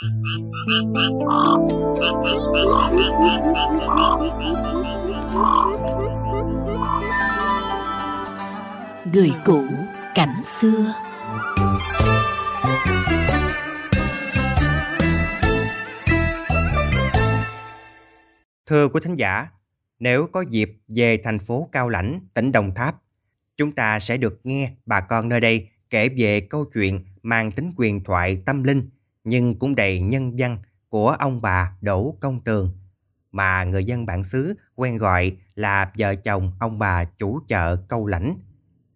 Người cũ cảnh xưa. Thưa quý thính giả, nếu có dịp về thành phố Cao Lãnh, tỉnh Đồng Tháp, chúng ta sẽ được nghe bà con nơi đây kể về câu chuyện mang tính quyền thoại tâm linh nhưng cũng đầy nhân văn của ông bà Đỗ Công Tường, mà người dân bản xứ quen gọi là vợ chồng ông bà chủ chợ Câu Lãnh.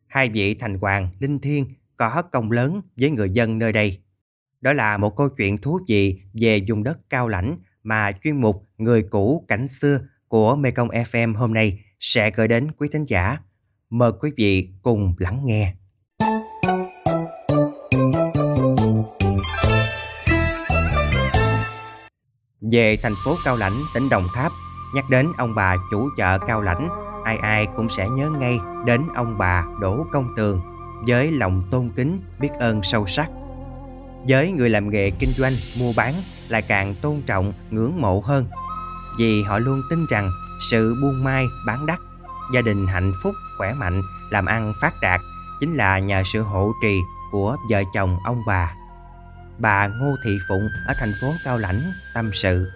Hai vị thành hoàng linh thiêng có công lớn với người dân nơi đây. Đó là một câu chuyện thú vị về vùng đất cao lãnh mà chuyên mục Người cũ cảnh xưa của Mekong FM hôm nay sẽ gửi đến quý thính giả. Mời quý vị cùng lắng nghe. Về thành phố Cao Lãnh, tỉnh Đồng Tháp, nhắc đến ông bà chủ chợ Cao Lãnh, ai ai cũng sẽ nhớ ngay đến ông bà Đỗ Công Tường với lòng tôn kính biết ơn sâu sắc. Với người làm nghề kinh doanh, mua bán lại càng tôn trọng, ngưỡng mộ hơn vì họ luôn tin rằng sự buôn mai, bán đắt, gia đình hạnh phúc, khỏe mạnh, làm ăn phát đạt chính là nhờ sự hộ trì của vợ chồng ông bà. Bà Ngô Thị Phụng ở thành phố Cao Lãnh tâm sự.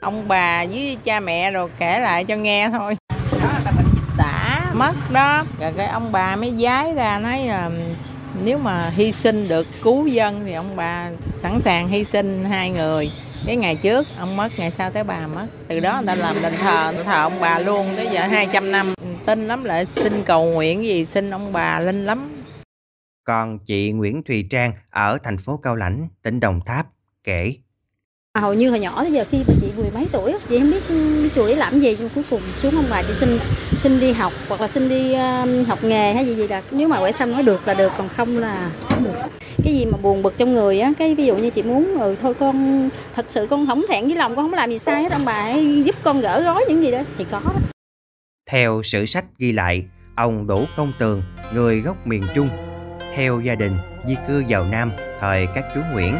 Ông bà với cha mẹ rồi kể lại cho nghe thôi. Đó là bệnh dịch tả mất đó. Rồi cái ông bà mới giái ra nói là nếu mà hy sinh được cứu dân thì ông bà sẵn sàng hy sinh hai người cái ngày trước ông mất, ngày sau tới bà mất từ đó người ta làm đền thờ thờ ông bà luôn tới giờ 200 năm tin lắm lại xin cầu nguyện gì, xin ông bà linh lắm còn chị Nguyễn Thùy Trang ở thành phố Cao Lãnh tỉnh Đồng Tháp kể hầu như hồi nhỏ tới giờ khi mà chị mười mấy tuổi chị không biết chùa để làm gì nhưng cuối cùng xuống ông bà chị xin xin đi học hoặc là xin đi uh, học nghề hay gì gì là nếu mà quẻ xanh nói được là được còn không là không được cái gì mà buồn bực trong người á cái ví dụ như chị muốn ừ thôi con thật sự con không thẹn với lòng con không làm gì sai hết ông bà hãy giúp con gỡ rối những gì đó thì có đó. theo sử sách ghi lại ông Đỗ Công Tường người gốc miền Trung theo gia đình di cư vào Nam thời các chú Nguyễn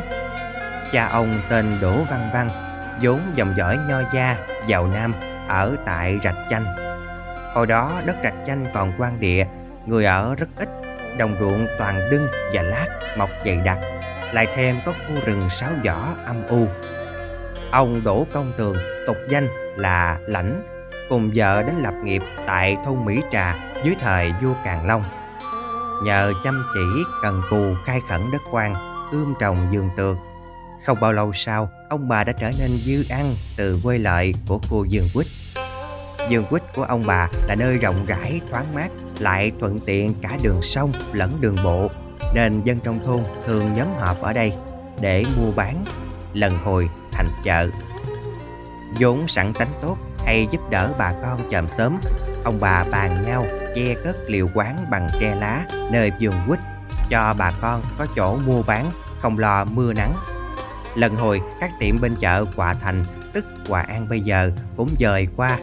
Cha ông tên Đỗ Văn Văn, vốn dòng dõi nho gia, giàu nam ở tại Rạch Chanh. Hồi đó đất Rạch Chanh còn quan địa, người ở rất ít, đồng ruộng toàn đưng và lát mọc dày đặc, lại thêm có khu rừng sáo giỏ âm u. Ông Đỗ Công Tường, tục danh là Lãnh, cùng vợ đến lập nghiệp tại thôn Mỹ Trà dưới thời vua Càn Long. Nhờ chăm chỉ, cần cù khai khẩn đất quan, ươm trồng vườn tược không bao lâu sau, ông bà đã trở nên dư ăn từ quê lợi của khu vườn quýt. Vườn quýt của ông bà là nơi rộng rãi, thoáng mát, lại thuận tiện cả đường sông lẫn đường bộ, nên dân trong thôn thường nhóm họp ở đây để mua bán, lần hồi thành chợ. vốn sẵn tánh tốt hay giúp đỡ bà con chòm sớm, ông bà bàn nhau che cất liều quán bằng tre lá nơi vườn quýt cho bà con có chỗ mua bán, không lo mưa nắng. Lần hồi các tiệm bên chợ Quà Thành tức Quà An bây giờ cũng dời qua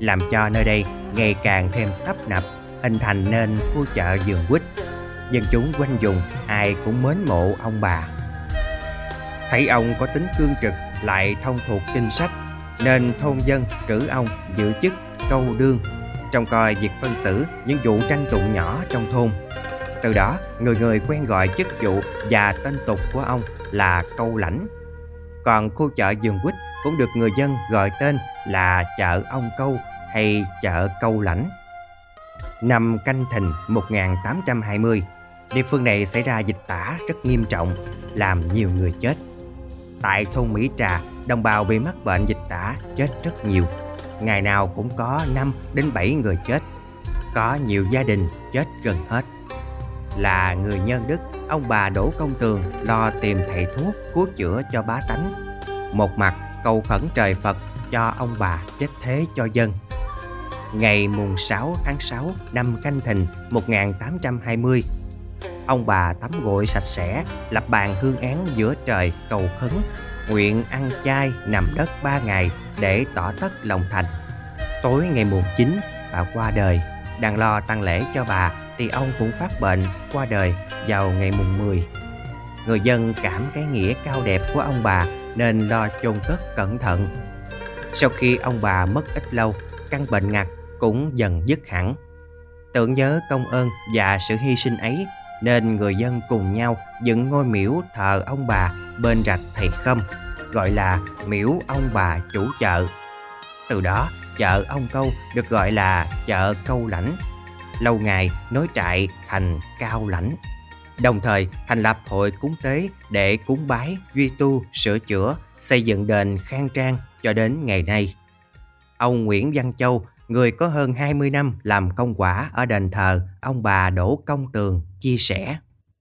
làm cho nơi đây ngày càng thêm tấp nập hình thành nên khu chợ vườn quýt. Dân chúng quanh vùng ai cũng mến mộ ông bà. Thấy ông có tính cương trực lại thông thuộc kinh sách nên thôn dân cử ông giữ chức câu đương trông coi việc phân xử những vụ tranh tụng nhỏ trong thôn từ đó người người quen gọi chức vụ và tên tục của ông là câu lãnh. Còn khu chợ vườn quýt cũng được người dân gọi tên là chợ ông câu hay chợ câu lãnh. Năm canh thìn 1820, địa phương này xảy ra dịch tả rất nghiêm trọng, làm nhiều người chết. Tại thôn Mỹ Trà, đồng bào bị mắc bệnh dịch tả chết rất nhiều. Ngày nào cũng có 5 đến 7 người chết. Có nhiều gia đình chết gần hết. Là người nhân đức ông bà Đỗ Công Tường lo tìm thầy thuốc cứu chữa cho bá tánh. Một mặt cầu khẩn trời Phật cho ông bà chết thế cho dân. Ngày mùng 6 tháng 6 năm Canh Thìn 1820, ông bà tắm gội sạch sẽ, lập bàn hương án giữa trời cầu khấn, nguyện ăn chay nằm đất ba ngày để tỏ tất lòng thành. Tối ngày mùng 9, bà qua đời, đang lo tăng lễ cho bà thì ông cũng phát bệnh qua đời vào ngày mùng 10. người dân cảm cái nghĩa cao đẹp của ông bà nên lo chôn cất cẩn thận. Sau khi ông bà mất ít lâu, căn bệnh ngặt cũng dần dứt hẳn. Tưởng nhớ công ơn và sự hy sinh ấy nên người dân cùng nhau dựng ngôi miễu thờ ông bà bên rạch thầy khâm gọi là miễu ông bà chủ chợ. Từ đó, chợ ông câu được gọi là chợ câu lãnh. Lâu ngày nối trại thành cao lãnh. Đồng thời thành lập hội cúng tế để cúng bái, duy tu, sửa chữa, xây dựng đền khang trang cho đến ngày nay. Ông Nguyễn Văn Châu, người có hơn 20 năm làm công quả ở đền thờ ông bà Đỗ Công Tường, chia sẻ.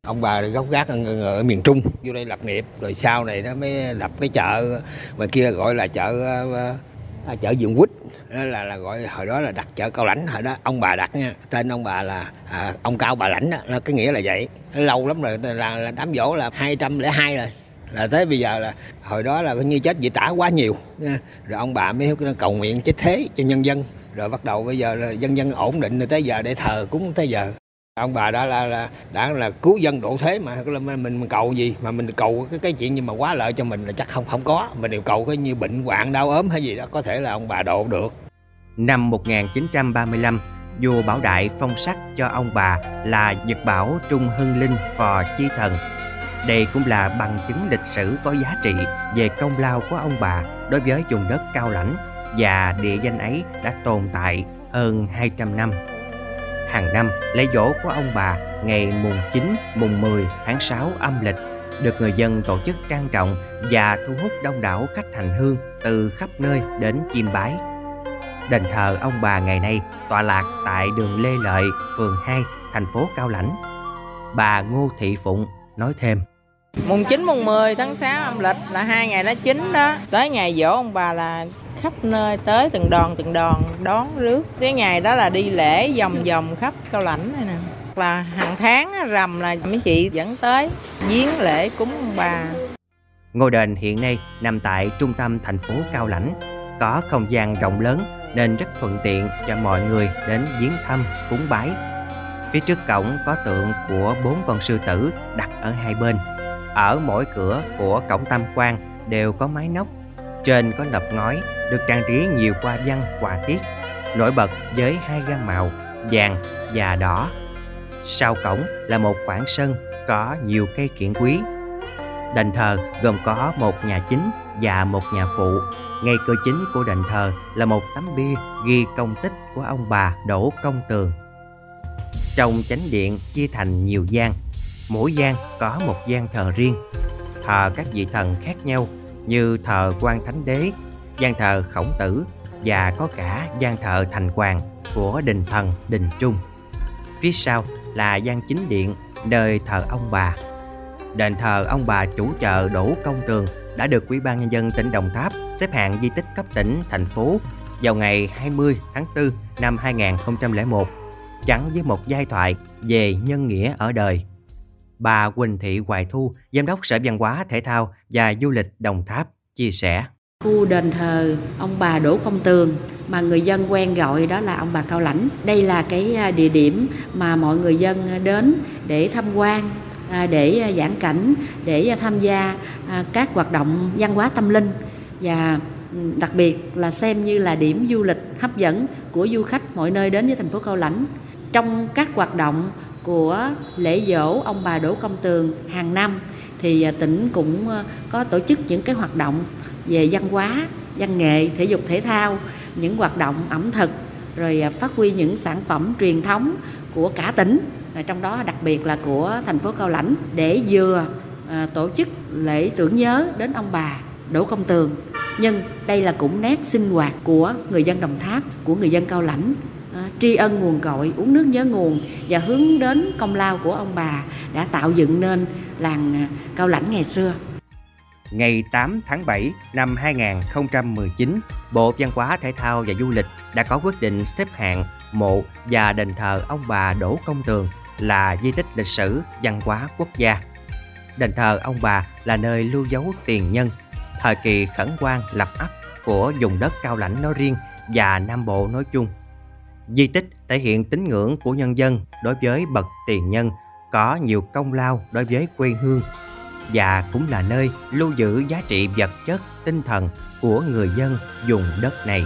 Ông bà gốc gác ở, ở miền Trung vô đây lập nghiệp rồi sau này nó mới lập cái chợ mà kia gọi là chợ uh, chợ Dượng Quýt. Đó là là gọi hồi đó là đặt chợ Cao Lãnh hồi đó ông bà đặt nha tên ông bà là à, ông Cao Bà Lãnh đó, nó cái nghĩa là vậy. Lâu lắm rồi là, là đám dỗ là 202 rồi. Là tới bây giờ là hồi đó là coi như chết dị tả quá nhiều rồi ông bà mới cầu nguyện chết thế cho nhân dân. Rồi bắt đầu bây giờ là dân dân ổn định rồi tới giờ để thờ cúng tới giờ ông bà đã là, là đã là cứu dân độ thế mà mình, mình cầu gì mà mình cầu cái cái chuyện nhưng mà quá lợi cho mình là chắc không không có mình đều cầu cái như bệnh hoạn đau ốm hay gì đó có thể là ông bà độ được năm 1935 vua Bảo Đại phong sắc cho ông bà là Nhật Bảo Trung Hưng Linh Phò Chi Thần. Đây cũng là bằng chứng lịch sử có giá trị về công lao của ông bà đối với vùng đất cao lãnh và địa danh ấy đã tồn tại hơn 200 năm. Hàng năm, lễ dỗ của ông bà ngày mùng 9, mùng 10 tháng 6 âm lịch được người dân tổ chức trang trọng và thu hút đông đảo khách hành hương từ khắp nơi đến chiêm bái. Đền thờ ông bà ngày nay tọa lạc tại đường Lê Lợi, phường 2, thành phố Cao Lãnh. Bà Ngô Thị Phụng nói thêm. Mùng 9, mùng 10 tháng 6 âm lịch là hai ngày đó chính đó. Tới ngày dỗ ông bà là khắp nơi tới từng đoàn từng đoàn đón rước. Cái ngày đó là đi lễ vòng vòng khắp cao lãnh này nè. Là hàng tháng rằm là mấy chị dẫn tới viếng lễ cúng ông bà. Ngôi đền hiện nay nằm tại trung tâm thành phố cao lãnh. Có không gian rộng lớn nên rất thuận tiện cho mọi người đến viếng thăm, cúng bái. Phía trước cổng có tượng của bốn con sư tử đặt ở hai bên. Ở mỗi cửa của cổng tam quan đều có mái nóc trên có lập ngói được trang trí nhiều hoa văn họa tiết, nổi bật với hai gam màu vàng và đỏ. Sau cổng là một khoảng sân có nhiều cây kiển quý. Đền thờ gồm có một nhà chính và một nhà phụ. Ngay cửa chính của đền thờ là một tấm bia ghi công tích của ông bà Đỗ Công Tường. Trong chánh điện chia thành nhiều gian, mỗi gian có một gian thờ riêng, thờ các vị thần khác nhau như thờ quan thánh đế, gian thờ khổng tử và có cả gian thờ thành hoàng của đình thần đình trung. Phía sau là gian chính điện nơi thờ ông bà. Đền thờ ông bà chủ chợ Đỗ Công Tường đã được Ủy ban nhân dân tỉnh Đồng Tháp xếp hạng di tích cấp tỉnh thành phố vào ngày 20 tháng 4 năm 2001 gắn với một giai thoại về nhân nghĩa ở đời. Bà Quỳnh Thị Hoài Thu, Giám đốc Sở Văn hóa Thể thao và Du lịch Đồng Tháp, chia sẻ. Khu đền thờ ông bà Đỗ Công Tường mà người dân quen gọi đó là ông bà Cao Lãnh. Đây là cái à, địa điểm mà mọi người dân đến để tham quan, à, để à, giảng cảnh, để tham gia các hoạt động văn hóa tâm linh và đặc biệt là xem như là điểm du lịch hấp dẫn của du khách mọi nơi đến với thành phố Cao Lãnh. Trong các hoạt động của lễ dỗ ông bà Đỗ Công Tường hàng năm thì à, tỉnh cũng ờ, có tổ chức những cái hoạt động về văn hóa, văn nghệ, thể dục thể thao, những hoạt động ẩm thực rồi à, phát huy những sản phẩm truyền thống của cả tỉnh à, trong đó đặc biệt là của thành phố Cao Lãnh để vừa tổ chức lễ tưởng nhớ đến ông bà Đỗ Công Tường. Nhưng đây là cũng nét sinh hoạt của người dân Đồng Tháp, của người dân Cao Lãnh. Ờ, tri ân nguồn cội uống nước nhớ nguồn và hướng đến công lao của ông bà đã tạo dựng nên làng ờ, cao lãnh ngày xưa ngày 8 tháng 7 năm 2019, Bộ Văn hóa Thể thao và Du lịch đã có quyết định xếp hạng mộ và đền thờ ông bà Đỗ Công Tường là di tích lịch sử văn hóa quốc gia. Đền thờ ông bà là nơi lưu dấu tiền nhân, thời kỳ khẩn quan lập ấp của vùng đất cao lãnh nói riêng và Nam Bộ nói chung. Di tích thể hiện tín ngưỡng của nhân dân đối với bậc tiền nhân có nhiều công lao đối với quê hương. và cũng là nơi lưu giữ giá trị vật chất, tinh thần của người dân vùng đất này.